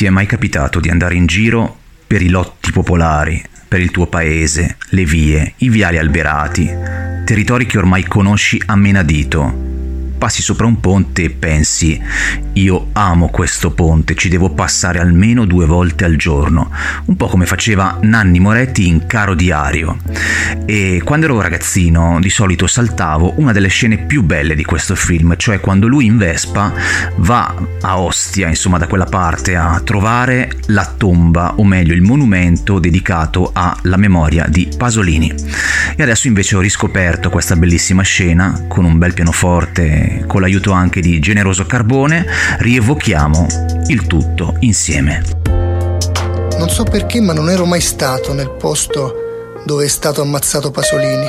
Ti è mai capitato di andare in giro per i lotti popolari, per il tuo paese, le vie, i viali alberati, territori che ormai conosci a menadito, passi sopra un ponte e pensi io amo questo ponte, ci devo passare almeno due volte al giorno, un po' come faceva Nanni Moretti in Caro Diario. E quando ero ragazzino di solito saltavo una delle scene più belle di questo film, cioè quando lui in Vespa va a Ostia, insomma da quella parte, a trovare la tomba, o meglio il monumento dedicato alla memoria di Pasolini. E adesso invece ho riscoperto questa bellissima scena con un bel pianoforte con l'aiuto anche di Generoso Carbone, rievochiamo il tutto insieme. Non so perché, ma non ero mai stato nel posto dove è stato ammazzato Pasolini.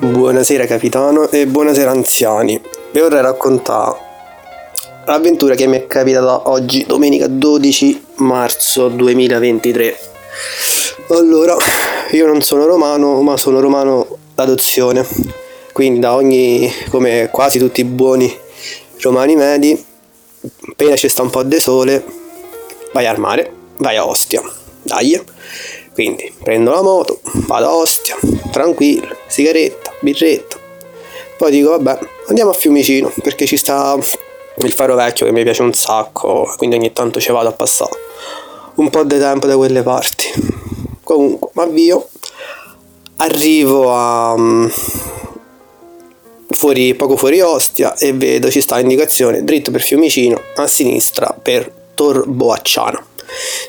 Buonasera capitano e buonasera anziani. Vi vorrei raccontare l'avventura che mi è capitata oggi, domenica 12 marzo 2023. Allora, io non sono romano, ma sono romano l'adozione. Quindi da ogni, come quasi tutti i buoni romani medi, appena ci sta un po' di sole, vai al mare, vai a Ostia. Dai. Quindi prendo la moto, vado a Ostia, tranquillo, sigaretta, birretta. Poi dico vabbè, andiamo a Fiumicino perché ci sta il faro vecchio che mi piace un sacco, quindi ogni tanto ci vado a passare un po' di tempo da quelle parti. Comunque, mi avvio arrivo a mm, fuori, poco fuori Ostia e vedo ci sta indicazione dritto per Fiumicino a sinistra per Tor Boacciano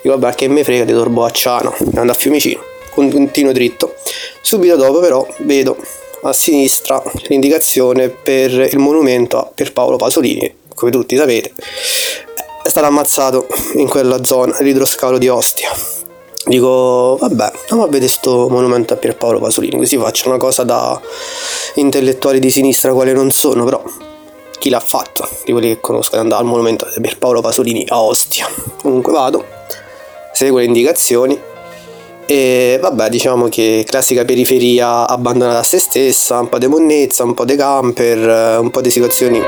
dico vabbè che mi frega di Tor Boacciano andando a Fiumicino. Continuo dritto. Subito dopo però vedo a sinistra l'indicazione per il monumento per Paolo Pasolini. Come tutti sapete è stato ammazzato in quella zona l'idroscalo di Ostia dico vabbè andiamo a vedere questo monumento a Pierpaolo Pasolini così faccio una cosa da intellettuali di sinistra quale non sono però chi l'ha fatto? Di quelli che conosco ad andare al monumento di Pierpaolo Pasolini a Ostia. Comunque vado seguo le indicazioni e vabbè diciamo che classica periferia abbandonata a se stessa un po' di monnezza un po' di camper un po' di situazioni.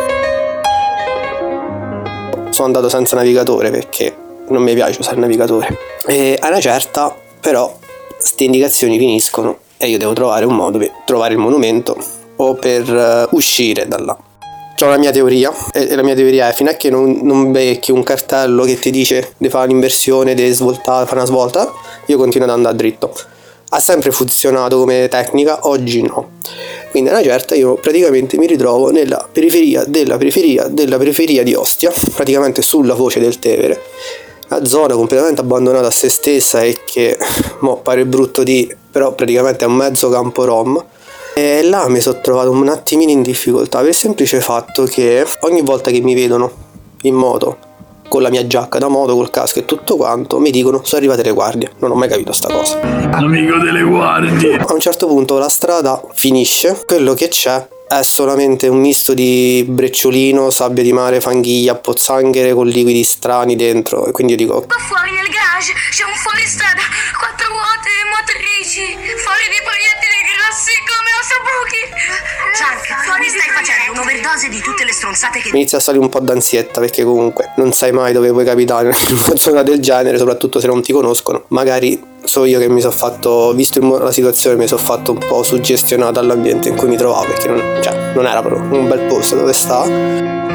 Sono andato senza navigatore perché non mi piace usare il navigatore. E a una certa, però, queste indicazioni finiscono e io devo trovare un modo per trovare il monumento o per uh, uscire da là. C'ho la mia teoria e la mia teoria è fino a che non, non becchi un cartello che ti dice di fare un'inversione, di svoltare, fare una svolta, io continuo ad andare dritto. Ha sempre funzionato come tecnica, oggi no. Quindi a una certa io praticamente mi ritrovo nella periferia della periferia della periferia di Ostia, praticamente sulla voce del Tevere, una zona completamente abbandonata a se stessa e che mo, pare brutto di però praticamente è un mezzo campo rom e là mi sono trovato un attimino in difficoltà per il semplice fatto che ogni volta che mi vedono in moto con la mia giacca da moto, col casco e tutto quanto, mi dicono sono arrivate le guardie. Non ho mai capito sta cosa. Amico delle guardie. A un certo punto la strada finisce, quello che c'è è solamente un misto di brecciolino, sabbia di mare, fanghiglia, pozzanghere con liquidi strani dentro. E quindi io dico: Qua fuori nel garage c'è un fuoristrada, quattro ruote, motrici, fuori dei proiettili grossi come ossobuchi. Chunk, fuori stai facendo un'overdose di tutte le stronzate che. Inizia a salire un po' d'ansietta perché comunque non sai mai dove puoi capitare in una zona del genere, soprattutto se non ti conoscono. Magari so io che mi sono fatto, visto la situazione, mi sono fatto un po' suggestionato dall'ambiente in cui mi trovavo, perché non, cioè, non era proprio un bel posto dove stavo.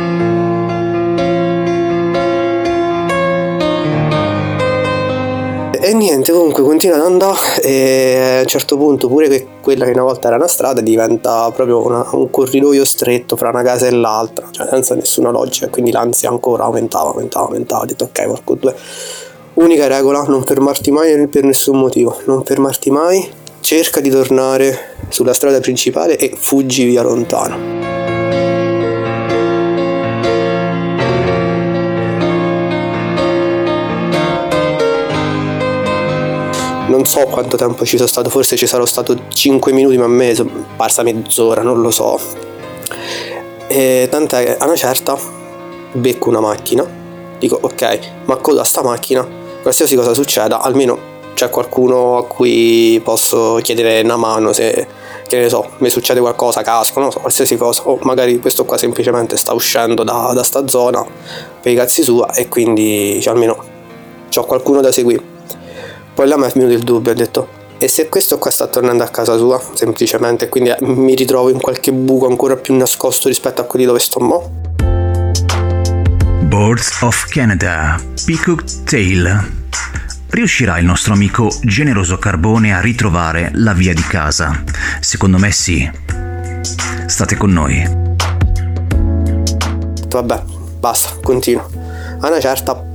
E niente, comunque continua ad andare e a un certo punto pure che quella che una volta era una strada diventa proprio una, un corridoio stretto fra una casa e l'altra, cioè senza nessuna logica, quindi l'ansia ancora aumentava, aumentava, aumentava, ho detto ok, porco due Unica regola, non fermarti mai per nessun motivo, non fermarti mai, cerca di tornare sulla strada principale e fuggi via lontano. Non so quanto tempo ci sono stato, forse ci sarò stato 5 minuti, ma a me è parsa mezz'ora, non lo so. E tant'è che a una certa becco una macchina, dico ok, ma coda sta macchina qualsiasi cosa succeda, almeno c'è qualcuno a cui posso chiedere una mano se che ne so, mi succede qualcosa, casco, non so, qualsiasi cosa, o magari questo qua semplicemente sta uscendo da, da sta zona per i cazzi sua e quindi cioè, almeno ho qualcuno da seguire. Poi là mi è venuto il dubbio, ho detto, e se questo qua sta tornando a casa sua, semplicemente, quindi mi ritrovo in qualche buco ancora più nascosto rispetto a quelli dove sto mo'? Birds of Canada, Peacock Tail. Riuscirà il nostro amico generoso Carbone a ritrovare la via di casa? Secondo me sì. State con noi. Vabbè, basta, continuo. A una certa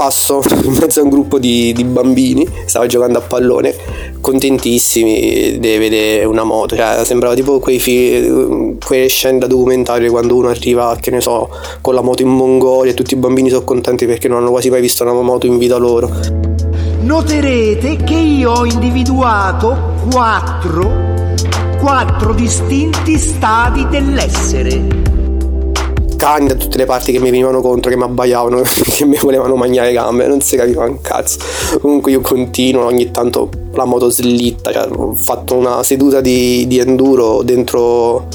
passo in mezzo a un gruppo di, di bambini, stavo giocando a pallone, contentissimi di vedere una moto, cioè sembrava tipo quei film, quelle scene da documentario quando uno arriva, che ne so, con la moto in Mongolia e tutti i bambini sono contenti perché non hanno quasi mai visto una moto in vita loro. Noterete che io ho individuato quattro, quattro distinti stadi dell'essere cani da tutte le parti che mi venivano contro, che mi abbaiavano, che mi volevano mangiare le gambe, non si capiva un cazzo. Comunque io continuo, ogni tanto la moto slitta, cioè ho fatto una seduta di, di enduro dentro,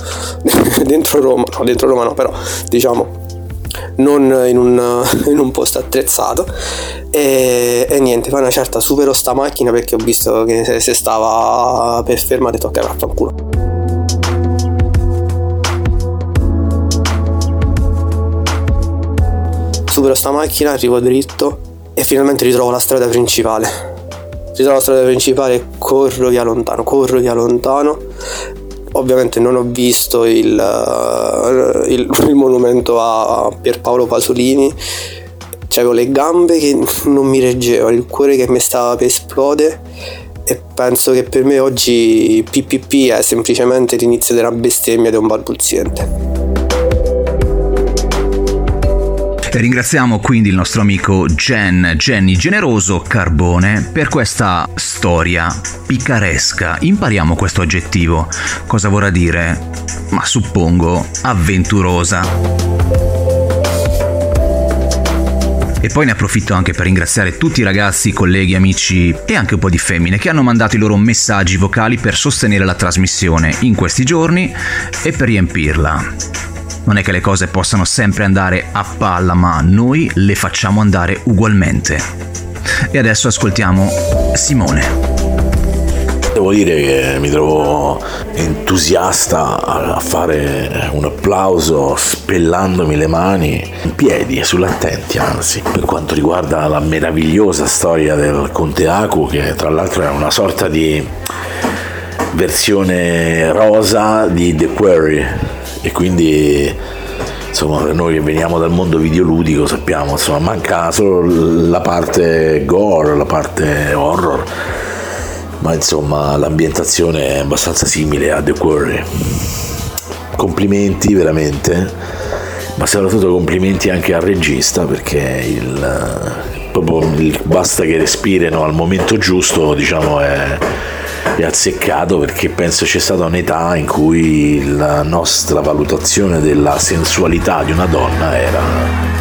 dentro Roma, no dentro Roma no, però diciamo non in un, in un posto attrezzato e, e, niente, fa una certa supero sta macchina perché ho visto che se, se stava per fermare tocca vaffanculo. Supero sta macchina, arrivo dritto e finalmente ritrovo la strada principale. Ritrovo la strada principale, corro via lontano, corro via lontano. Ovviamente non ho visto il, uh, il, il monumento a Pierpaolo Pasolini. C'avevo le gambe che non mi reggevano, il cuore che mi stava per esplodere e penso che per me oggi PPP è semplicemente l'inizio della bestemmia di un balbuziente. Ringraziamo quindi il nostro amico Gen, Jenny Generoso Carbone per questa storia picaresca. Impariamo questo aggettivo. Cosa vorrà dire? Ma suppongo avventurosa. E poi ne approfitto anche per ringraziare tutti i ragazzi, colleghi, amici e anche un po' di femmine che hanno mandato i loro messaggi vocali per sostenere la trasmissione in questi giorni e per riempirla non è che le cose possano sempre andare a palla, ma noi le facciamo andare ugualmente. E adesso ascoltiamo Simone. Devo dire che mi trovo entusiasta a fare un applauso spellandomi le mani in piedi, sull'attenti anzi, per quanto riguarda la meravigliosa storia del Conte Aku, che tra l'altro è una sorta di versione rosa di The Quarry e quindi insomma noi che veniamo dal mondo videoludico sappiamo insomma manca solo la parte gore la parte horror ma insomma l'ambientazione è abbastanza simile a The Quarry. Complimenti veramente. Ma soprattutto complimenti anche al regista perché il, proprio il basta che respirino al momento giusto diciamo è è azzeccato perché penso c'è stata un'età in cui la nostra valutazione della sensualità di una donna era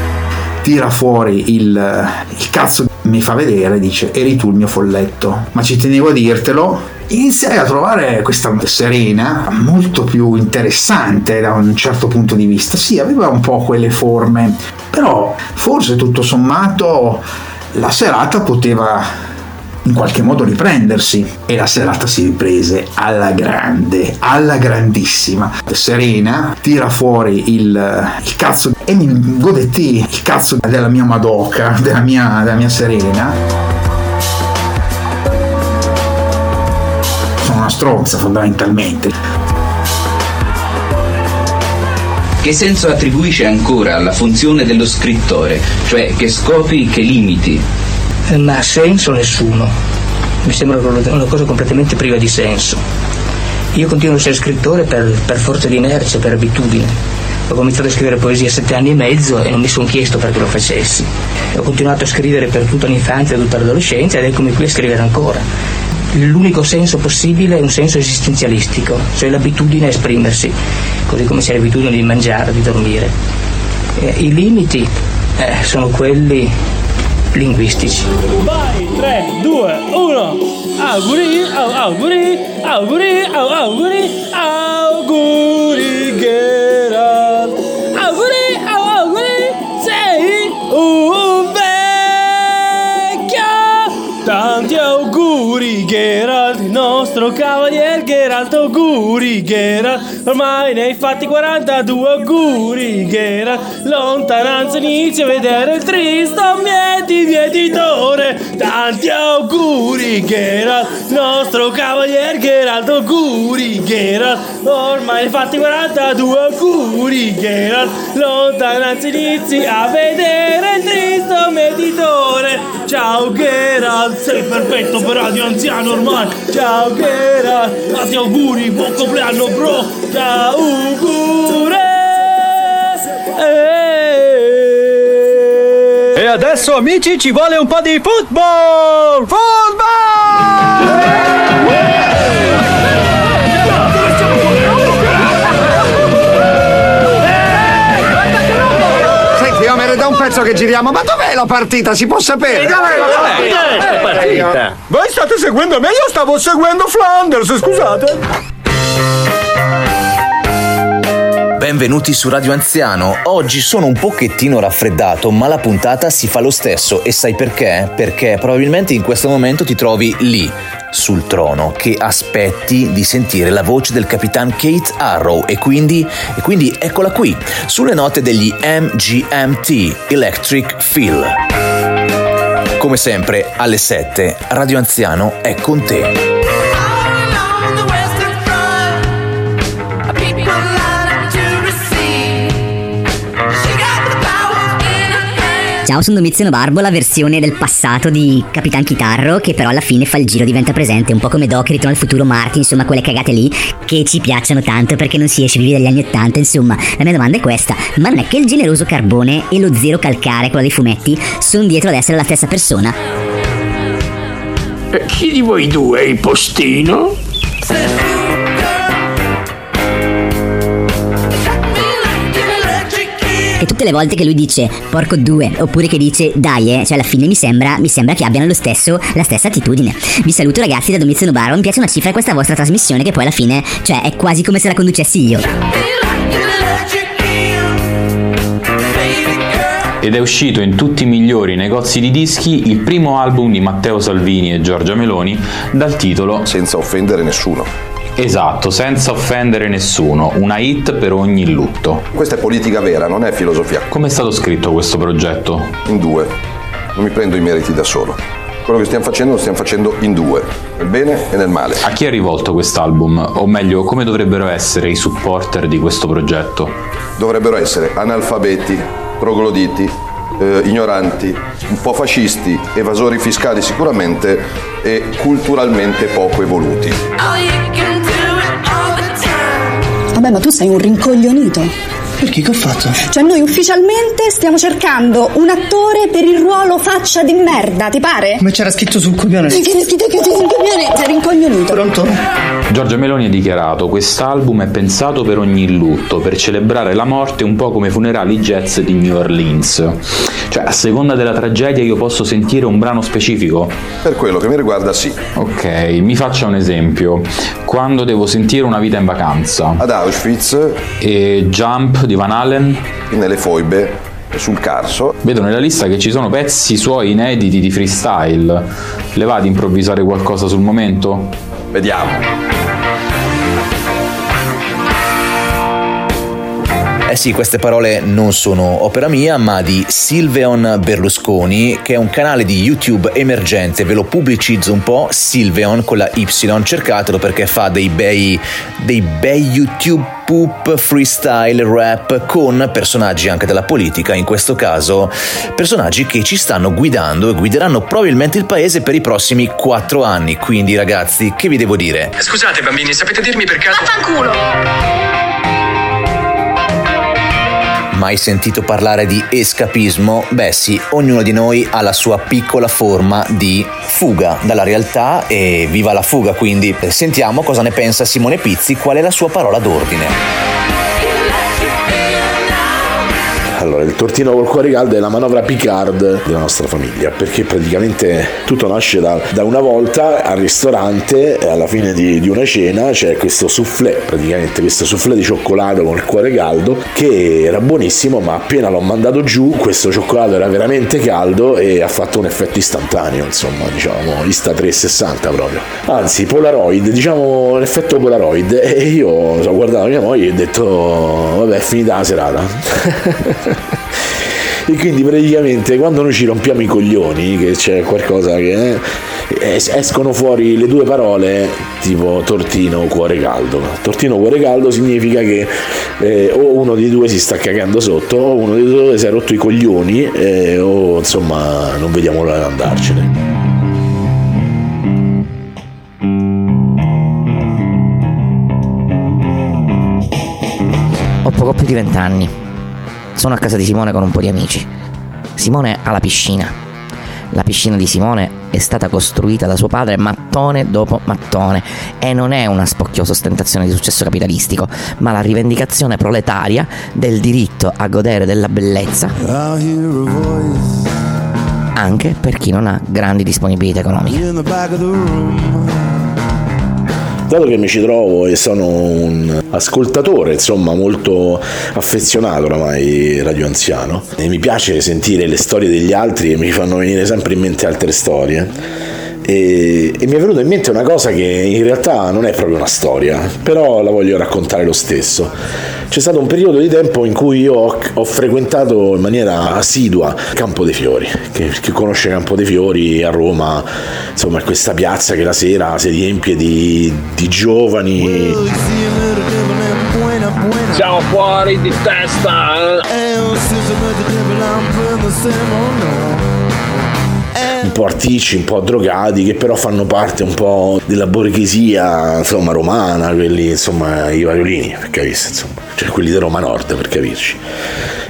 tira fuori il, il cazzo mi fa vedere dice eri tu il mio folletto. Ma ci tenevo a dirtelo. Iniziai a trovare questa Serena molto più interessante da un certo punto di vista. Sì aveva un po' quelle forme però forse tutto sommato la serata poteva in qualche modo riprendersi e la serata si riprese alla grande, alla grandissima. Serena tira fuori il, il cazzo e mi godetti il cazzo della mia Madoka, della mia, della mia Serena. Sono una stronza fondamentalmente. Che senso attribuisce ancora alla funzione dello scrittore, cioè che scopi, che limiti? Ma senso nessuno. Mi sembra una cosa completamente priva di senso. Io continuo a essere scrittore per, per forza di inerzia, per abitudine. Ho cominciato a scrivere poesia a sette anni e mezzo e non mi sono chiesto perché lo facessi. Ho continuato a scrivere per tutta l'infanzia e tutta l'adolescenza ed eccomi qui a scrivere ancora. L'unico senso possibile è un senso esistenzialistico, cioè l'abitudine a esprimersi, così come ha l'abitudine di mangiare, di dormire. Eh, I limiti eh, sono quelli linguistici. Vai, 3, 2, 1. Auguri, au, auguri, auguri, au, auguri, auguri Geralt. Auguri, au, auguri, sei un vecchio. Tanti auguri Geralt, nostro cavalier Geralt, auguri Geralt. Ormai ne hai fatti 42 auguri Geralt. Lontananza inizia a vedere il tristo mieti mietitore. Tanti auguri Geralt, nostro cavalier Geralt, auguri Geralt. Ormai ne hai fatti 42 auguri Geralt. Lontananza inizi a vedere il tristo mietitore. Ciao Geralt, sei perfetto per radio anziano ormai. Ciao Geralt, tanti auguri, buon compleanno bro. Ciao auguri. E adesso amici ci vuole un po' di football! Senti, io me ne da un pezzo che giriamo, ma dov'è la partita? Si può sapere? dov'è la partita? Voi state seguendo me? Io stavo seguendo Flanders, scusate. Benvenuti su Radio Anziano. Oggi sono un pochettino raffreddato, ma la puntata si fa lo stesso e sai perché? Perché probabilmente in questo momento ti trovi lì, sul trono, che aspetti di sentire la voce del capitan Kate Arrow e quindi, e quindi eccola qui, sulle note degli MGMT Electric Feel. Come sempre, alle 7, Radio Anziano è con te. Ciao, sono Domiziano Barbo, la versione del passato di Capitan Chitarro, che però alla fine fa il giro, diventa presente, un po' come Doc, Ritorno al futuro, Marty, insomma, quelle cagate lì che ci piacciono tanto perché non si esce vivi dagli anni Ottanta. Insomma, la mia domanda è questa: ma non è che il generoso carbone e lo zero calcare, quello dei fumetti, sono dietro ad essere la stessa persona? Eh, Chi di voi due è il postino? E tutte le volte che lui dice porco due, oppure che dice dai, eh, cioè alla fine mi sembra, mi sembra che abbiano lo stesso, la stessa attitudine. Vi saluto ragazzi da Domiziano Baro, mi piace una cifra questa vostra trasmissione che poi alla fine, cioè è quasi come se la conducessi io. Ed è uscito in tutti i migliori negozi di dischi il primo album di Matteo Salvini e Giorgia Meloni dal titolo Senza offendere nessuno. Esatto, senza offendere nessuno, una hit per ogni lutto. Questa è politica vera, non è filosofia. Come è stato scritto questo progetto? In due. Non mi prendo i meriti da solo. Quello che stiamo facendo lo stiamo facendo in due, nel bene e nel male. A chi è rivolto quest'album? O meglio, come dovrebbero essere i supporter di questo progetto? Dovrebbero essere analfabeti, trogloditi, eh, ignoranti, un po' fascisti, evasori fiscali sicuramente e culturalmente poco evoluti. Vabbè, ma tu sei un rincoglionito. Perché che ho fatto? Cioè, noi ufficialmente stiamo cercando un attore per il ruolo faccia di merda, ti pare? Come c'era scritto sul copione? Che c'era scritto che sul copione? Sei rincoglionito. Pronto? Giorgia Meloni ha dichiarato quest'album è pensato per ogni lutto, per celebrare la morte un po' come i funerali jazz di New Orleans. Cioè, a seconda della tragedia io posso sentire un brano specifico? Per quello che mi riguarda sì. Ok, mi faccia un esempio. Quando devo sentire una vita in vacanza? Ad Auschwitz. E Jump di Van Halen? Nelle foibe sul Carso. Vedo nella lista che ci sono pezzi suoi inediti di freestyle. Le va ad improvvisare qualcosa sul momento? Vediamo. Eh sì, queste parole non sono opera mia, ma di Silveon Berlusconi, che è un canale di YouTube emergente, ve lo pubblicizzo un po', Silveon con la Y, cercatelo perché fa dei bei, dei bei YouTube poop freestyle rap con personaggi anche della politica, in questo caso personaggi che ci stanno guidando e guideranno probabilmente il paese per i prossimi quattro anni. Quindi ragazzi, che vi devo dire? Scusate bambini, sapete dirmi per caso... Vaffanculo! Mai sentito parlare di escapismo? Beh sì, ognuno di noi ha la sua piccola forma di fuga dalla realtà e viva la fuga, quindi sentiamo cosa ne pensa Simone Pizzi, qual è la sua parola d'ordine. Allora, il tortino col cuore caldo è la manovra Picard della nostra famiglia, perché praticamente tutto nasce da, da una volta al ristorante, alla fine di, di, una cena, c'è questo soufflé, praticamente questo soufflé di cioccolato con il cuore caldo, che era buonissimo, ma appena l'ho mandato giù, questo cioccolato era veramente caldo e ha fatto un effetto istantaneo, insomma, diciamo, Insta 360 proprio. Anzi, Polaroid, diciamo l'effetto Polaroid. E io ho guardato mia moglie e ho detto, vabbè, è finita la serata. e quindi praticamente quando noi ci rompiamo i coglioni, che c'è qualcosa che eh, escono fuori le due parole tipo tortino cuore caldo. Tortino cuore caldo significa che eh, o uno dei due si sta cagando sotto, o uno dei due si è rotto i coglioni, eh, o insomma non vediamo l'ora di andarcene. Ho poco più di vent'anni sono a casa di Simone con un po' di amici. Simone ha la piscina. La piscina di Simone è stata costruita da suo padre mattone dopo mattone e non è una spocchiosa ostentazione di successo capitalistico, ma la rivendicazione proletaria del diritto a godere della bellezza anche per chi non ha grandi disponibilità economiche dato che mi ci trovo e sono un ascoltatore, insomma, molto affezionato oramai radio anziano, e mi piace sentire le storie degli altri e mi fanno venire sempre in mente altre storie. E, e, mi è venuta in mente una cosa che in realtà non è proprio una storia, però la voglio raccontare lo stesso. C'è stato un periodo di tempo in cui io ho, ho frequentato in maniera assidua Campo dei Fiori, che, chi conosce Campo dei Fiori a Roma, insomma è questa piazza che la sera si riempie di, di giovani. Siamo fuori di testa! Un po' articci, un po' drogati, che però fanno parte un po' della borghesia, insomma, romana, quelli, insomma, i variolini, per capirsi, insomma, cioè quelli di Roma Nord, per capirci.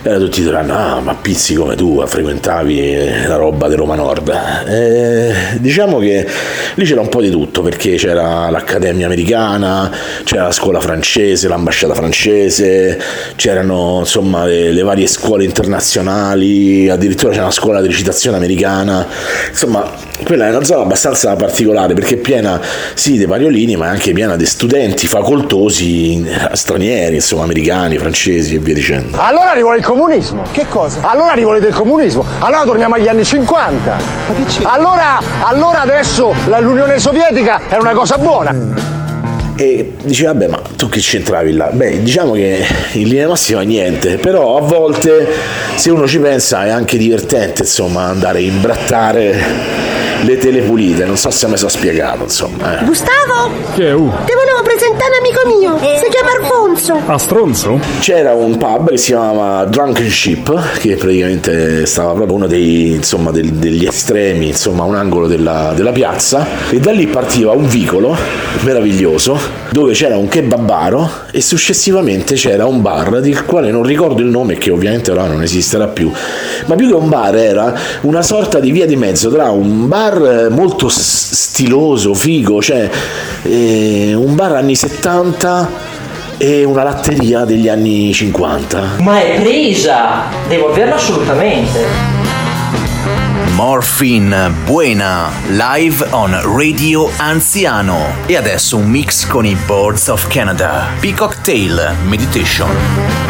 E allora tutti diranno, ah, ma pizzi come tu, frequentavi la roba di Roma Nord. E diciamo che lì c'era un po' di tutto, perché c'era l'Accademia Americana, c'era la scuola francese, l'ambasciata francese, c'erano, insomma, le, le varie scuole internazionali, addirittura c'era una scuola di recitazione americana, insomma quella è una zona abbastanza particolare perché è piena sì dei variolini ma è anche piena di studenti facoltosi stranieri insomma americani francesi e via dicendo allora rivuole il comunismo che cosa? allora rivolete il comunismo allora torniamo agli anni 50 ma che c'è? allora, allora adesso l'Unione Sovietica è una cosa buona mm e dice vabbè ma tu che c'entravi là? Beh diciamo che in linea massima niente, però a volte se uno ci pensa è anche divertente insomma andare a imbrattare le tele pulite, non so se mi sono spiegato, insomma. Eh. Gustavo? Che è U? Ti un amico mio, si chiama Alfonso. A stronzo? C'era un pub che si chiamava Drunken Ship, che praticamente stava proprio uno dei, insomma, del, degli estremi, insomma, un angolo della, della piazza, e da lì partiva un vicolo meraviglioso, dove c'era un kebabaro e successivamente c'era un bar del quale non ricordo il nome, che ovviamente ora non esisterà più, ma più che un bar era una sorta di via di mezzo tra un bar bar molto stiloso, figo, cioè eh, un bar anni 70 e una latteria degli anni 50. Ma è presa! Devo averla assolutamente. Morphine Buena, live on Radio Anziano. E adesso un mix con i Boards of Canada. Peacock Tail Meditation.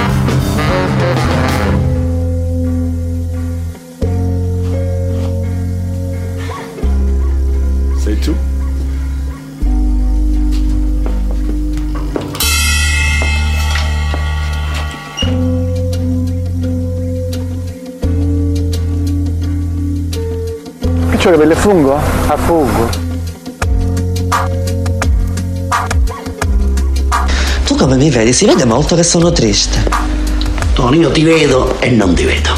Cioè per il fungo? A fungo. Tu come mi vedi? Si vede molto che sono triste. Tony, io ti vedo e non ti vedo.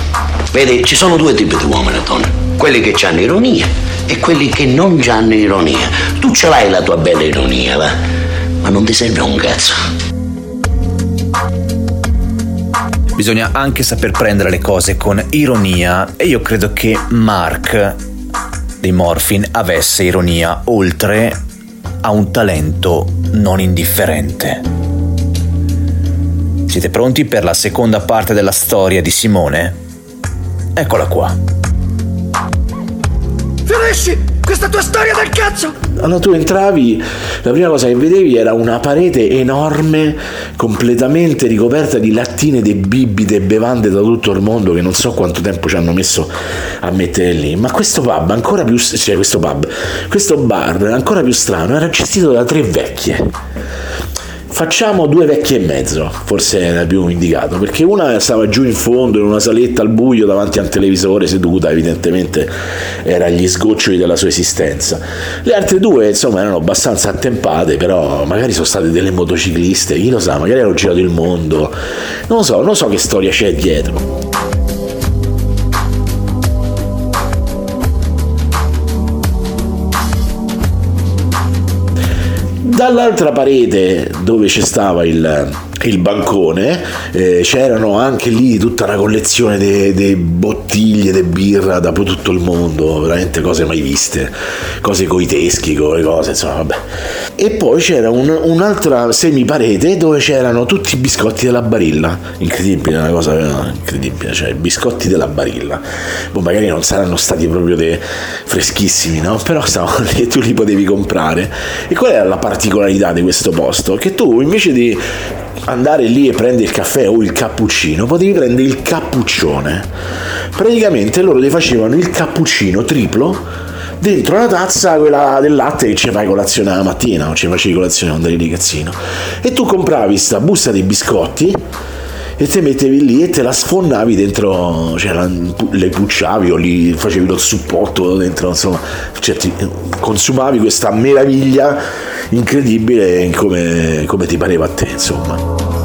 Vedi, ci sono due tipi di uomini, Tony. Quelli che hanno ironia e quelli che non hanno ironia. Tu ce l'hai la tua bella ironia, va? Ma non ti serve un cazzo. Bisogna anche saper prendere le cose con ironia e io credo che Mark di Morphin avesse ironia, oltre a un talento non indifferente. Siete pronti per la seconda parte della storia di Simone? Eccola qua. Finisci questa tua storia del cazzo! Allora tu entravi, la prima cosa che vedevi era una parete enorme, completamente ricoperta di lattine di bibite bevande da tutto il mondo che non so quanto tempo ci hanno messo a mettere lì. Ma questo pub ancora più, cioè questo pub, questo bar ancora più strano, era gestito da tre vecchie Facciamo due vecchie e mezzo, forse era più indicato, perché una stava giù in fondo in una saletta al buio davanti a un televisore seduta, evidentemente era agli sgoccioli della sua esistenza. Le altre due, insomma, erano abbastanza attempate, però magari sono state delle motocicliste, chi lo sa, magari hanno girato il mondo. Non lo so, non so che storia c'è dietro. Dall'altra parete dove ci stava il, il bancone eh, c'erano anche lì tutta una collezione di bottiglie di birra da tutto il mondo, veramente cose mai viste, cose coi teschi, con cose, insomma, vabbè. E poi c'era un, un'altra semiparete dove c'erano tutti i biscotti della barilla, incredibile, una cosa incredibile, cioè i biscotti della barilla. Boh, magari non saranno stati proprio dei freschissimi, no? Però stavano lì e tu li potevi comprare. E qual era la particolarità di questo posto? Che tu invece di andare lì e prendere il caffè o il cappuccino, potevi prendere il cappuccione. Praticamente loro ti facevano il cappuccino triplo dentro la tazza quella del latte che ci fai colazione la mattina, non ci facevi colazione quando eri ragazzino. E tu compravi sta busta di biscotti e te mettevi lì e te la sfondavi dentro, cioè la, le pucciavi o li facevi lo suppotto dentro, insomma, cioè ti, consumavi questa meraviglia incredibile come, come ti pareva a te, insomma.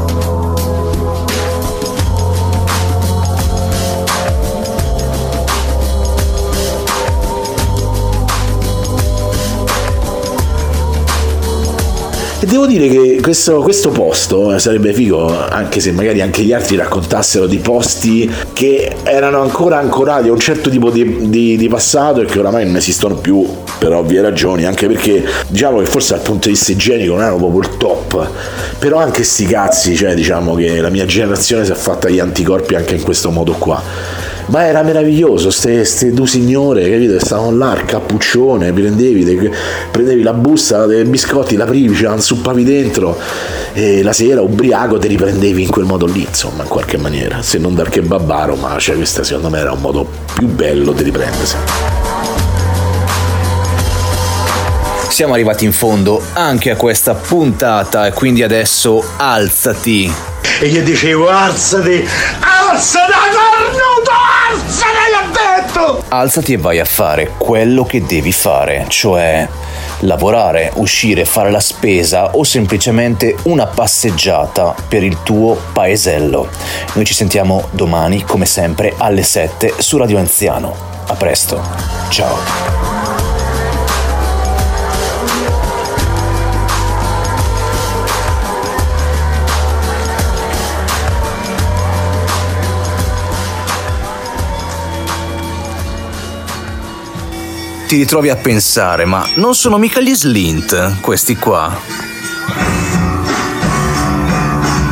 Devo dire che questo, questo, posto sarebbe figo, anche se magari anche gli altri raccontassero di posti che erano ancora ancorati a un certo tipo di, di, di passato e che oramai non esistono più per ovvie ragioni, anche perché diciamo che forse dal punto di vista igienico non erano proprio il top, però anche sti cazzi, cioè diciamo che la mia generazione si è fatta gli anticorpi anche in questo modo qua ma era meraviglioso, queste due signore, capito? Stavano là, il cappuccione, prendevi, te, prendevi la busta dei biscotti, la privi, ce la insuppavi dentro e la sera ubriaco te riprendevi in quel modo lì, insomma, in qualche maniera, se non dal kebabaro, ma cioè, questo secondo me era un modo più bello di riprendersi. Siamo arrivati in fondo anche a questa puntata e quindi adesso alzati. E gli dicevo alzati, alzati detto! Alzati e vai a fare quello che devi fare, cioè lavorare, uscire, fare la spesa o semplicemente una passeggiata per il tuo paesello. Noi ci sentiamo domani, come sempre, alle 7 su Radio Anziano. A presto. Ciao. Ti ritrovi a pensare, ma non sono mica gli slint questi qua?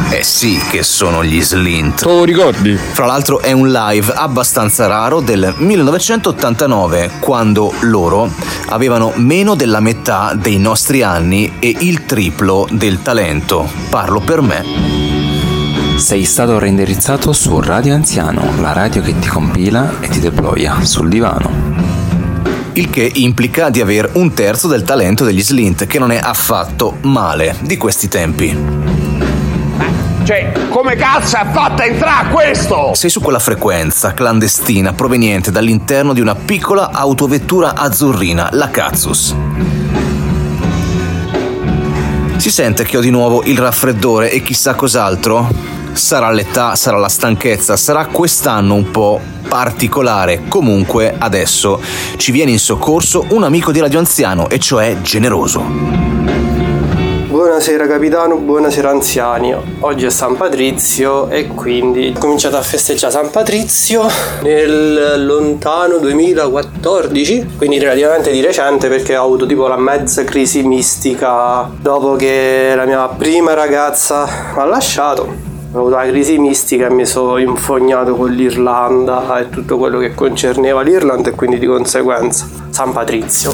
Eh sì che sono gli slint. Te lo ricordi? Fra l'altro è un live abbastanza raro del 1989, quando loro avevano meno della metà dei nostri anni e il triplo del talento. Parlo per me. Sei stato reindirizzato su Radio Anziano, la radio che ti compila e ti deploya sul divano il che implica di aver un terzo del talento degli Slint, che non è affatto male di questi tempi. Cioè, come cazzo è fatta entrare questo? Sei su quella frequenza clandestina proveniente dall'interno di una piccola autovettura azzurrina, la Cazzus. Si sente che ho di nuovo il raffreddore e chissà cos'altro? Sarà l'età, sarà la stanchezza, sarà quest'anno un po' particolare. Comunque adesso ci viene in soccorso un amico di Radio Anziano, e cioè Generoso. Buonasera capitano, buonasera anziani. Oggi è San Patrizio e quindi ho cominciato a festeggiare San Patrizio nel lontano 2014, quindi relativamente di recente perché ho avuto tipo la mezza crisi mistica dopo che la mia prima ragazza mi ha lasciato avuto la crisi mistica e mi sono infognato con l'Irlanda e tutto quello che concerneva l'Irlanda e quindi di conseguenza San Patrizio.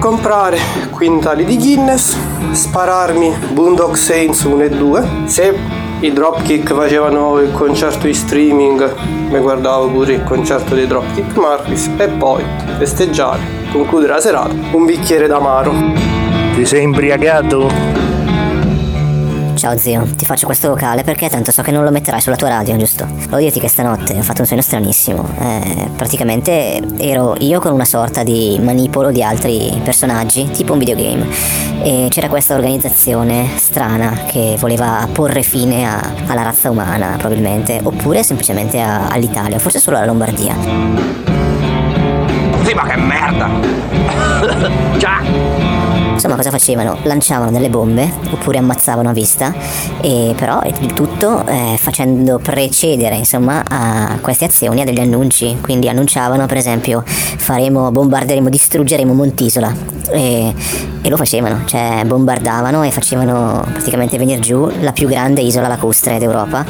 Comprare quintali di Guinness, spararmi Boondock Saints 1 e 2. Se i Dropkick facevano il concerto di streaming, mi guardavo pure il concerto dei Dropkick Marquis e poi festeggiare, concludere la serata, un bicchiere d'amaro. Ti sei imbriagato? Ciao zio, ti faccio questo vocale perché tanto so che non lo metterai sulla tua radio, giusto? Volevo dirti che stanotte ho fatto un sogno stranissimo. Eh, praticamente ero io con una sorta di manipolo di altri personaggi, tipo un videogame. E c'era questa organizzazione strana che voleva porre fine a, alla razza umana, probabilmente, oppure semplicemente a, all'Italia, forse solo alla Lombardia. Sì, ma che merda! Già! Insomma, cosa facevano? Lanciavano delle bombe oppure ammazzavano a vista, e però il tutto eh, facendo precedere insomma a queste azioni a degli annunci. Quindi annunciavano, per esempio, faremo, bombarderemo, distruggeremo Montisola. E, e lo facevano, cioè bombardavano e facevano praticamente venire giù la più grande isola lacustre d'Europa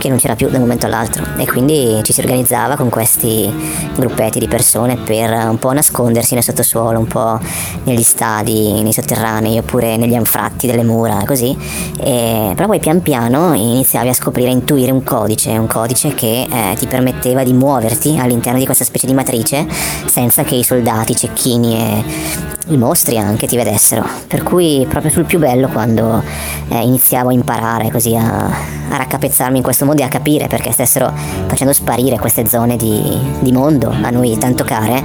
che non c'era più da un momento all'altro e quindi ci si organizzava con questi gruppetti di persone per un po' nascondersi nel sottosuolo, un po' negli stadi, nei sotterranei oppure negli anfratti delle mura, così. E, però poi pian piano iniziavi a scoprire, a intuire un codice, un codice che eh, ti permetteva di muoverti all'interno di questa specie di matrice senza che i soldati, i cecchini e i mostri anche ti vedessero. Per cui proprio sul più bello quando eh, iniziavo a imparare così a, a raccapezzarmi in questo mondo e a capire perché stessero facendo sparire queste zone di, di mondo a noi tanto care,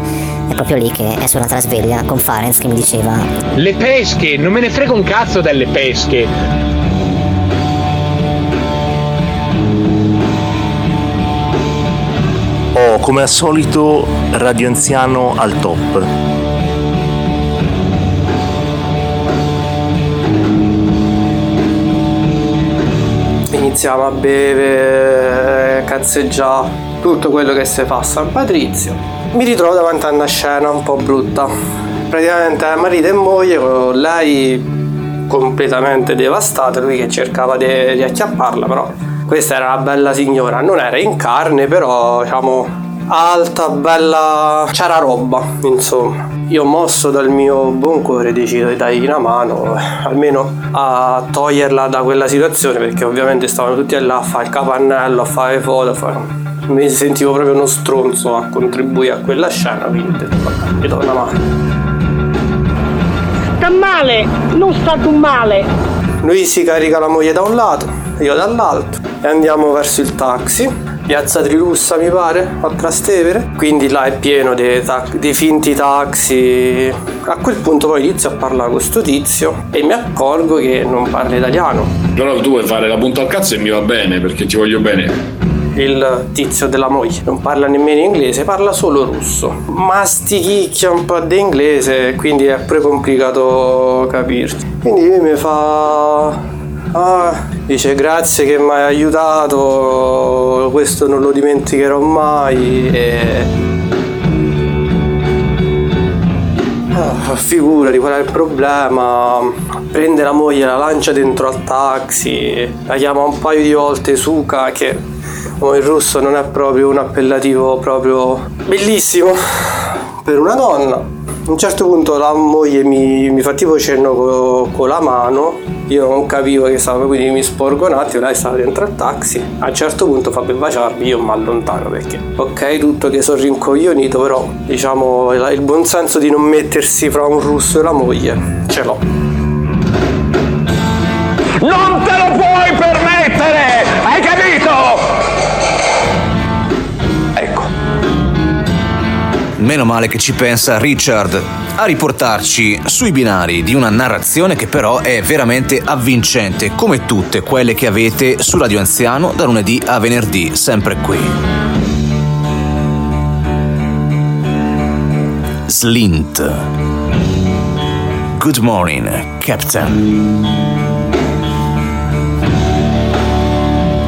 è proprio lì che è suonata la sveglia con Farenz che mi diceva Le pesche, non me ne frega un cazzo delle pesche. Oh, come al solito, Radio Anziano al top. Iniziamo a bere, cazzeggiare, tutto quello che si fa a San Patrizio. Mi ritrovo davanti a una scena un po' brutta. Praticamente marito e moglie lei completamente devastata, lui che cercava di, di acchiapparla, però questa era una bella signora, non era in carne, però diciamo alta, bella, c'era roba, insomma. Io mosso dal mio buon cuore decido di dargli una mano, almeno a toglierla da quella situazione, perché ovviamente stavano tutti là a fare il capannello, a fare foto, a fare... mi sentivo proprio uno stronzo a contribuire a quella scena, quindi ho detto, vabbè, gli do una mano. Sta male, non sta tu male. Lui si carica la moglie da un lato, io dall'altro, e andiamo verso il taxi Piazza Trilussa mi pare, a Trastevere, quindi là è pieno dei, ta- dei finti taxi. A quel punto poi inizio a parlare con questo tizio e mi accorgo che non parla italiano. Però tu vuoi fare la punta al cazzo e mi va bene perché ti voglio bene. Il tizio della moglie non parla nemmeno inglese, parla solo russo. Mastichicchia un po' di inglese, quindi è pure complicato capirci. Quindi lui mi fa Ah, dice grazie che mi hai aiutato, questo non lo dimenticherò mai. E... Ah, figurati qual è il problema. Prende la moglie, la lancia dentro al taxi, la chiama un paio di volte Suka che il russo non è proprio un appellativo proprio bellissimo per una donna. A un certo punto la moglie mi, mi fa tipo cenno con, con la mano, io non capivo che stava, quindi mi sporgo un attimo, lei stava dentro al taxi. A un certo punto fa per baciarmi, io mi allontano perché, ok, tutto che sono rincoglionito, però diciamo il buon senso di non mettersi fra un russo e la moglie ce l'ho. Non te lo puoi permettere! Hai capito? Meno male che ci pensa Richard a riportarci sui binari di una narrazione che però è veramente avvincente, come tutte quelle che avete su Radio Anziano da lunedì a venerdì, sempre qui. Slint. Good morning, Captain.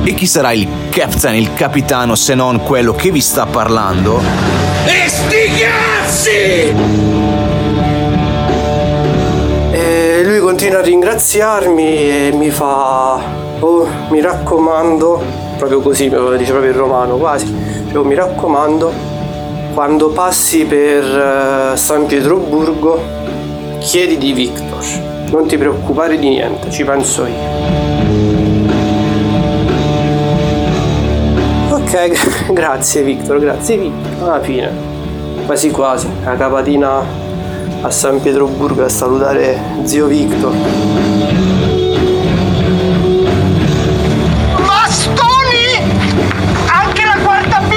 E chi sarà il captain, il capitano, se non quello che vi sta parlando? E sti cazzi! E lui continua a ringraziarmi e mi fa, oh, mi raccomando, proprio così, dice proprio in romano quasi, oh, mi raccomando, quando passi per uh, San Pietroburgo, chiedi di Victor, non ti preoccupare di niente, ci penso io. Ok, grazie Victor, grazie Victor. Alla fine, quasi quasi, la capatina a San Pietroburgo a salutare zio Victor. Bastoni! Anche la quarta B!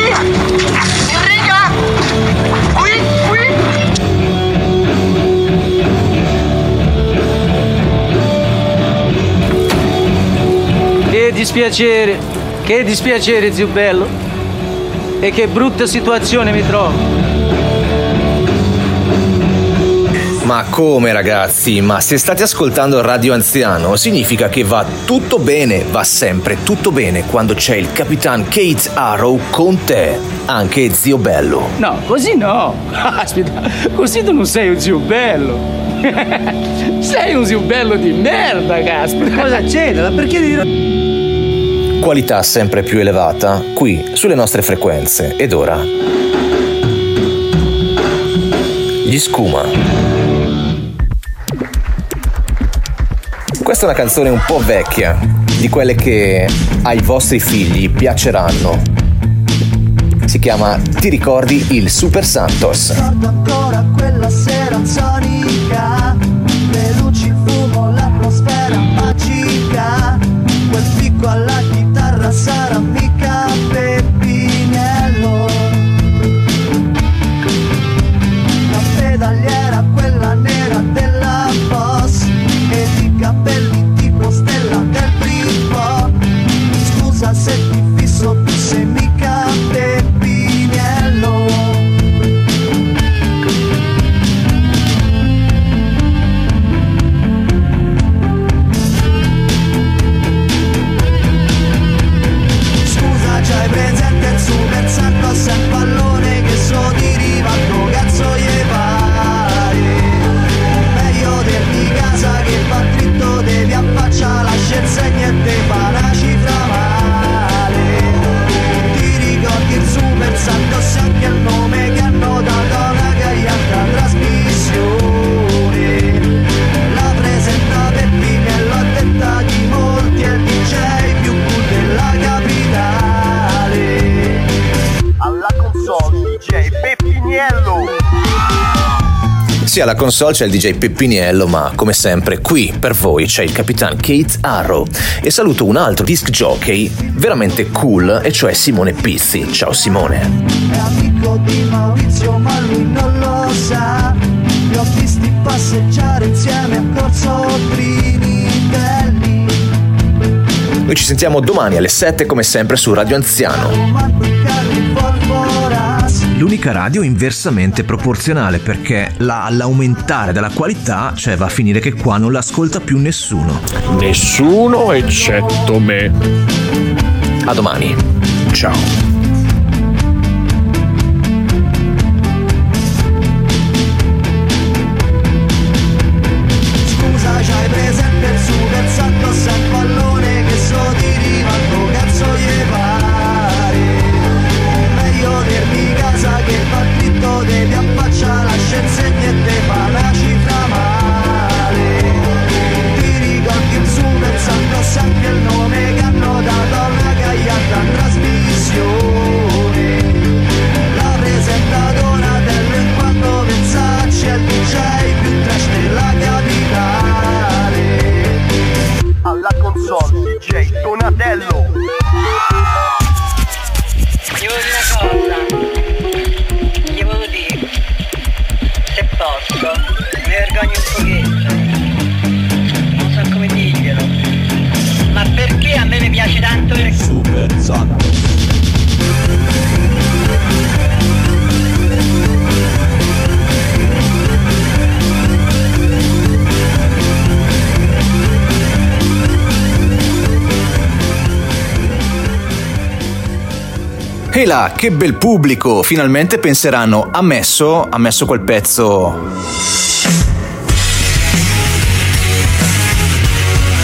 Riga! Qui, qui! Che dispiacere! Che dispiacere, zio bello. E che brutta situazione mi trovo. Ma come ragazzi? Ma se state ascoltando Radio Anziano significa che va tutto bene, va sempre tutto bene quando c'è il Capitan Kate Arrow con te, anche zio bello. No, così no. Aspetta, così tu non sei un zio bello. sei un zio bello di merda, caspita. Cosa c'è? Perché dire qualità sempre più elevata qui sulle nostre frequenze ed ora gli scuma questa è una canzone un po' vecchia di quelle che ai vostri figli piaceranno. Si chiama Ti ricordi il Super Santos? Ricordo ancora quella sera sonica console c'è il DJ Peppiniello, ma come sempre qui per voi c'è il Capitan Kate Arrow. E saluto un altro disc jockey veramente cool, e cioè Simone Pizzi. Ciao Simone. È amico di Maurizio ma lui non lo sa Li ho visti passeggiare insieme a Corso Trinitelli Noi ci sentiamo domani alle 7 come sempre su Radio Anziano. L'unica radio inversamente proporzionale perché la- all'aumentare della qualità, cioè va a finire che qua non l'ascolta più nessuno. Nessuno eccetto me. A domani. Ciao. E là, che bel pubblico! Finalmente penseranno, ha messo, ha messo quel pezzo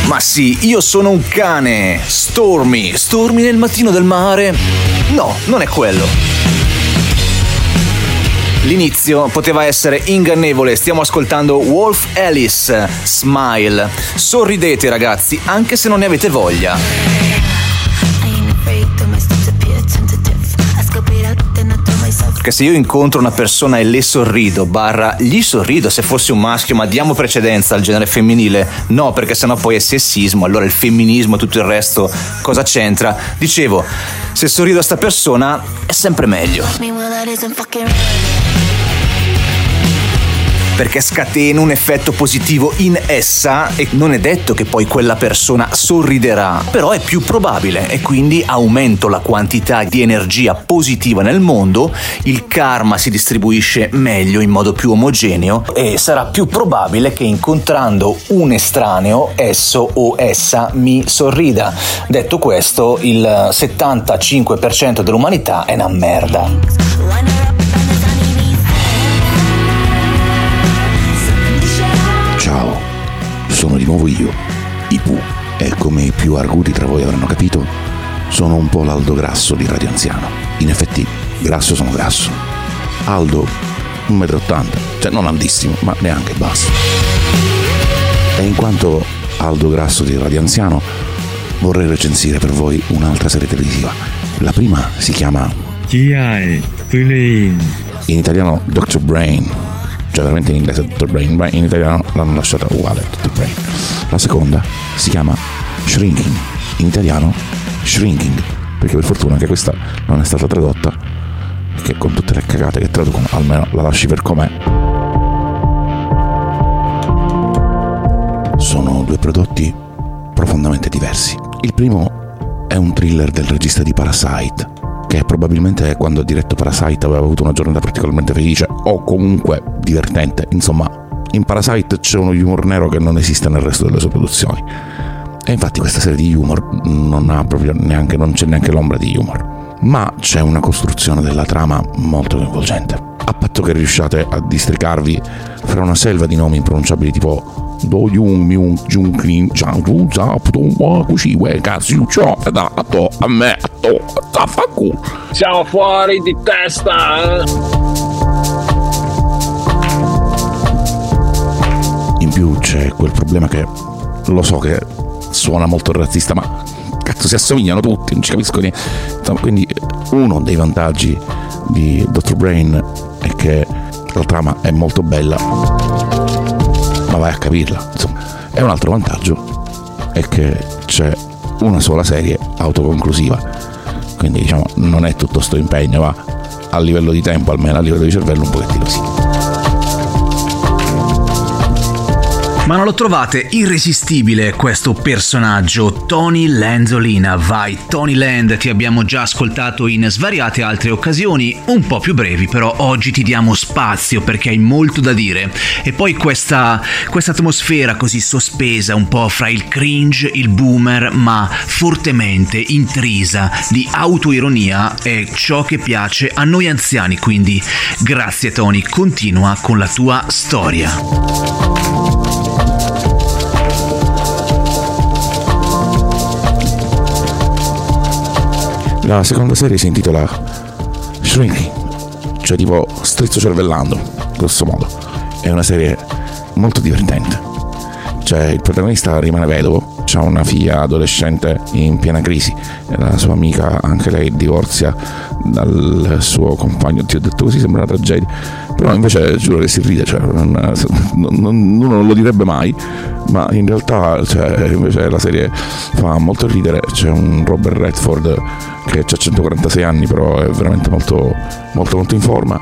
Ma sì, io sono un cane. Stormy. Stormy nel mattino del mare? No, non è quello. L'inizio poteva essere ingannevole, stiamo ascoltando Wolf Alice, Smile. Sorridete ragazzi, anche se non ne avete voglia. Perché se io incontro una persona e le sorrido, barra gli sorrido se fossi un maschio, ma diamo precedenza al genere femminile, no, perché sennò poi è sessismo, allora il femminismo e tutto il resto cosa c'entra? Dicevo, se sorrido a sta persona è sempre meglio. Perché scatena un effetto positivo in essa e non è detto che poi quella persona sorriderà, però è più probabile e quindi aumento la quantità di energia positiva nel mondo, il karma si distribuisce meglio in modo più omogeneo e sarà più probabile che incontrando un estraneo esso o essa mi sorrida. Detto questo, il 75% dell'umanità è una merda. Nuovo io, Ipu, e come i più arguti tra voi avranno capito, sono un po' l'Aldo Grasso di Radio Anziano. In effetti, grasso sono grasso. Aldo, 1,80 m, cioè non altissimo, ma neanche basso. E in quanto Aldo Grasso di Radio Anziano, vorrei recensire per voi un'altra serie televisiva. La prima si chiama G.I. Brain. in italiano Dr. Brain, cioè veramente in inglese Dr. Brain, ma in italiano l'hanno lasciata uguale Dr. Brain. La seconda si chiama Shrinking, in italiano Shrinking, perché per fortuna anche questa non è stata tradotta, perché con tutte le cagate che traducono almeno la lasci per com'è. Sono due prodotti profondamente diversi. Il primo è un thriller del regista di Parasite, che probabilmente quando ha diretto Parasite aveva avuto una giornata particolarmente felice o comunque divertente. Insomma, in Parasite c'è uno humor nero che non esiste nel resto delle sue produzioni. E infatti questa serie di humor non neanche, non c'è neanche l'ombra di humor. Ma c'è una costruzione della trama molto coinvolgente. A patto che riusciate a districarvi fra una selva di nomi impronunciabili tipo Do Yung Myung Jung Krin Chang Tu Zap Tu Wa Kushi We Kazu Cho Da To A Me A To Tafaku Siamo fuori di testa. eh? In più c'è quel problema che lo so che suona molto razzista, ma cazzo si assomigliano tutti, non ci capisco niente. Insomma, quindi uno dei vantaggi di Dr. Brain è che la trama è molto bella, ma vai a capirla. Insomma, e un altro vantaggio è che c'è una sola serie autoconclusiva. Quindi diciamo non è tutto sto impegno, ma a livello di tempo, almeno a livello di cervello, un pochettino sì. Ma non lo trovate irresistibile questo personaggio, Tony Lanzolina. Vai, Tony Land, ti abbiamo già ascoltato in svariate altre occasioni, un po' più brevi, però oggi ti diamo spazio perché hai molto da dire. E poi questa, questa atmosfera così sospesa, un po' fra il cringe, il boomer, ma fortemente intrisa di autoironia è ciò che piace a noi anziani. Quindi grazie Tony, continua con la tua storia. La seconda serie si intitola Shrinking, cioè tipo strizzo cervellando, grosso modo. È una serie molto divertente. Cioè il protagonista rimane vedovo, ha una figlia adolescente in piena crisi la sua amica, anche lei, divorzia dal suo compagno. Ti ho detto così, sembra una tragedia. Però invece giuro che si ride, cioè, non, non- uno non lo direbbe mai, ma in realtà cioè, invece la serie fa molto ridere. C'è un Robert Redford che ha 146 anni, però è veramente molto, molto, molto in forma.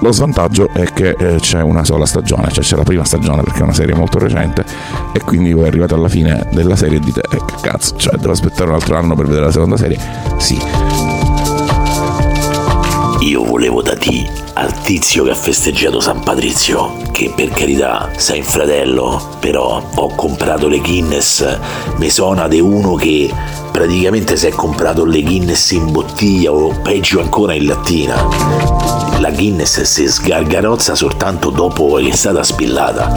Lo svantaggio è che eh, c'è una sola stagione, cioè c'è la prima stagione perché è una serie molto recente e quindi voi arrivate alla fine della serie e dite eh, che cazzo, cioè devo aspettare un altro anno per vedere la seconda serie? Sì. Io volevo da te al tizio che ha festeggiato San Patrizio, che per carità sei un fratello, però ho comprato le Guinness, mi suona di uno che praticamente si è comprato le Guinness in bottiglia o peggio ancora in lattina. La Guinness si sgargarozza soltanto dopo che è stata spillata.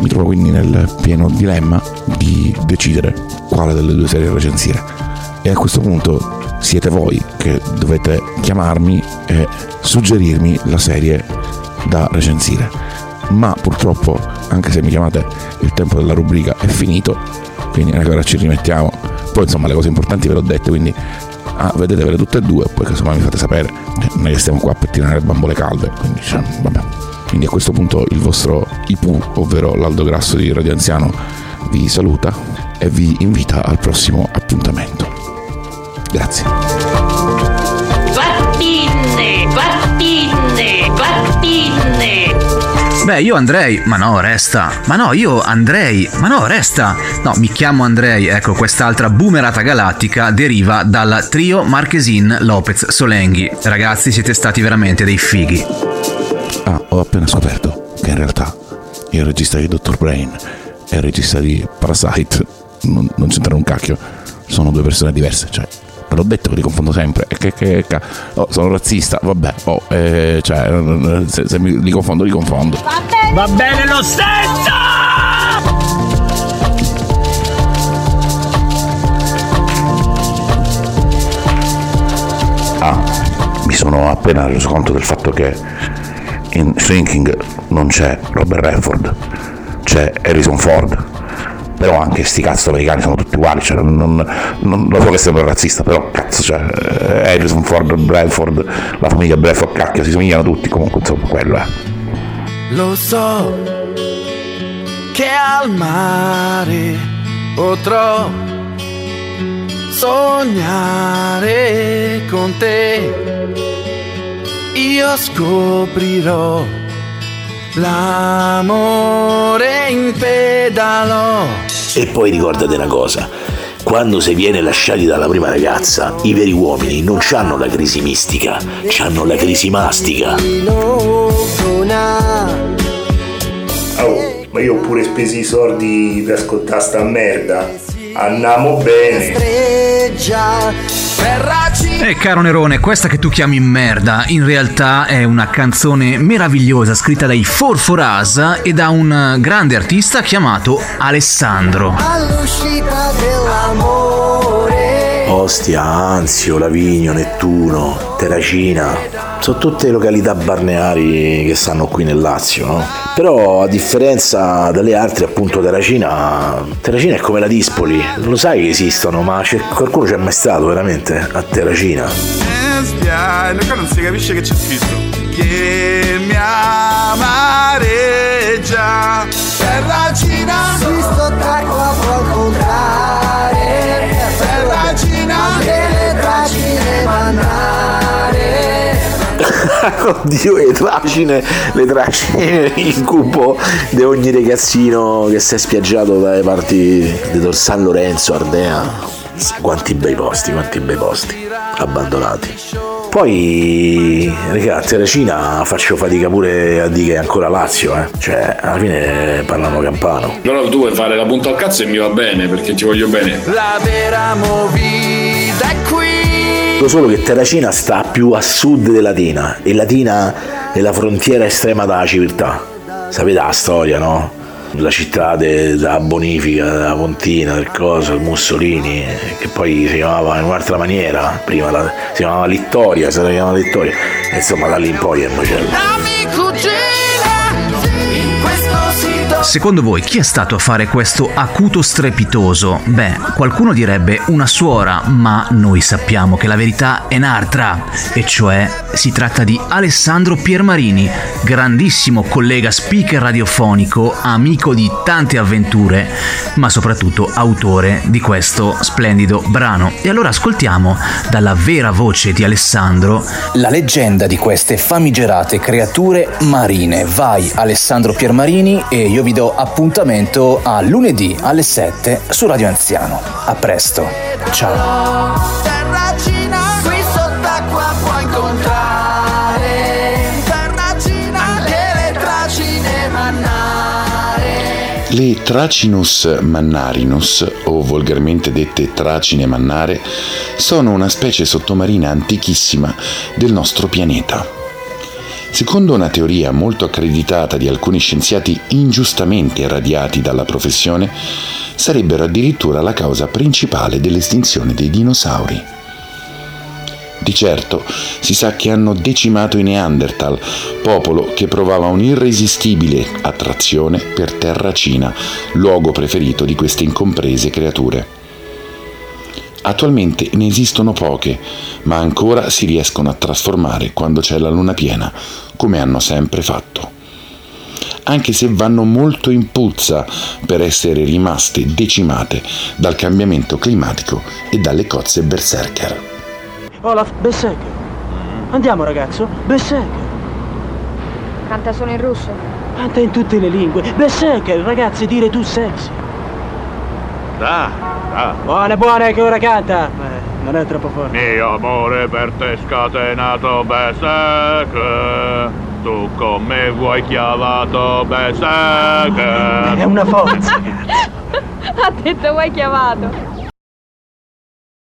Mi trovo quindi nel pieno dilemma di decidere quale delle due serie recensire. E a questo punto siete voi che dovete chiamarmi e suggerirmi la serie da recensire. Ma purtroppo, anche se mi chiamate, il tempo della rubrica è finito, quindi ancora ci rimettiamo. Poi insomma le cose importanti ve le ho dette, quindi ah, vedetevele tutte e due, poi insomma mi fate sapere. È che stiamo qua per tirare bambole calde, quindi cioè, vabbè. Quindi a questo punto il vostro IPU, ovvero l'Aldo Grasso di Radio Anziano, vi saluta e vi invita al prossimo appuntamento. Grazie. Vattine, vattine, vattine. Beh, io andrei, ma no, resta. Ma no, io andrei, ma no, resta. No, mi chiamo Andrei, ecco, quest'altra boomerata galattica deriva dal trio Marchesin Lopez Solenghi. Ragazzi, siete stati veramente dei fighi. Ah, ho appena scoperto che in realtà il regista di Dr. Brain e il regista di Parasite non, non c'entrano un cacchio, sono due persone diverse, cioè ve l'ho detto che li confondo sempre e che, che, che oh, sono razzista, vabbè, oh, eh, cioè, se, se mi, li confondo, li confondo. Va bene lo stesso! Ah, mi sono appena reso conto del fatto che in Shrinking non c'è Robert Redford, c'è Harrison Ford. Però anche sti cazzo americani sono tutti uguali, cioè non, non- lo so che sembra razzista, però cazzo, cioè eh, Harrison Ford, Bradford, la famiglia Bradford, cacchio, si somigliano tutti, comunque insomma quello è. Lo so che al mare potrò sognare con te. Io scoprirò l'amore in pedalo. E poi ricordate una cosa, quando si viene lasciati dalla prima ragazza, i veri uomini non hanno la crisi mistica, hanno la crisi mastica. Oh, ma io ho pure speso i soldi per ascoltare sta merda. Andiamo bene. E caro Nerone, questa che tu chiami merda, in realtà è una canzone meravigliosa scritta dai Forforasa e da un grande artista chiamato Alessandro. All'uscita dell'amore. Ostia, Anzio, Lavigno, Nettuno, Terracina, sono tutte località balneari che stanno qui nel Lazio, no? Però a differenza dalle altre, appunto Terracina, Terracina è come la Dispoli, lo sai che esistono, ma c'è, qualcuno c'è mai stato veramente a Terracina? Qua non si capisce che c'è scritto. Che mi amareggia. Terracina. Visto d'acqua può contare. Terracina. Le tracine mannare. Oddio, le tracine, le tracine in cubo di ogni ragazzino che si è spiaggiato dalle parti di San Lorenzo, Ardea. Quanti bei posti, quanti bei posti abbandonati. Poi, ragazzi, a Terracina faccio fatica pure a dire che è ancora Lazio, eh. Cioè, alla fine parlano campano. Però tu vuoi fare la punta al cazzo e mi va bene perché ti voglio bene. La vera movida qui. Solo che Terracina sta più a sud di Latina e Latina è la frontiera estrema della civiltà. Sapete la storia, no? La città de- della bonifica, della Pontina, del coso, il Mussolini, che poi si chiamava in un'altra maniera, prima la- si chiamava Littoria, si chiamava Littoria, insomma da lì in poi è un macello. Secondo voi chi è stato a fare questo acuto strepitoso? Beh, qualcuno direbbe una suora, ma noi sappiamo che la verità è un'altra, e cioè si tratta di Alessandro Piermarini, grandissimo collega speaker radiofonico, amico di tante avventure, ma soprattutto autore di questo splendido brano. E allora ascoltiamo dalla vera voce di Alessandro La leggenda di queste famigerate creature marine. Vai Alessandro Piermarini e io vi do appuntamento a lunedì alle 7 su Radio Anziano. A presto. Ciao. Le Tracinus mannarinus, o volgarmente dette tracine mannare, sono una specie sottomarina antichissima del nostro pianeta. Secondo una teoria molto accreditata di alcuni scienziati ingiustamente irradiati dalla professione, sarebbero addirittura la causa principale dell'estinzione dei dinosauri. Di certo si sa che hanno decimato i Neanderthal, popolo che provava un'irresistibile attrazione per Terracina, luogo preferito di queste incomprese creature. Attualmente ne esistono poche, ma ancora si riescono a trasformare quando c'è la luna piena, come hanno sempre fatto. Anche se vanno molto in puzza per essere rimaste decimate dal cambiamento climatico e dalle cozze berserker. Olaf, Besseker. Andiamo ragazzo, Besseker. Canta solo in russo? Canta in tutte le lingue. Besseker, ragazzi, dire tu sexy. Da, da. Buone, buone, che ora canta. Beh, non è troppo forte. Mio amore per te scatenato Berserk Tu con me vuoi chiavato Berserk È una forza. ha detto vuoi chiamato?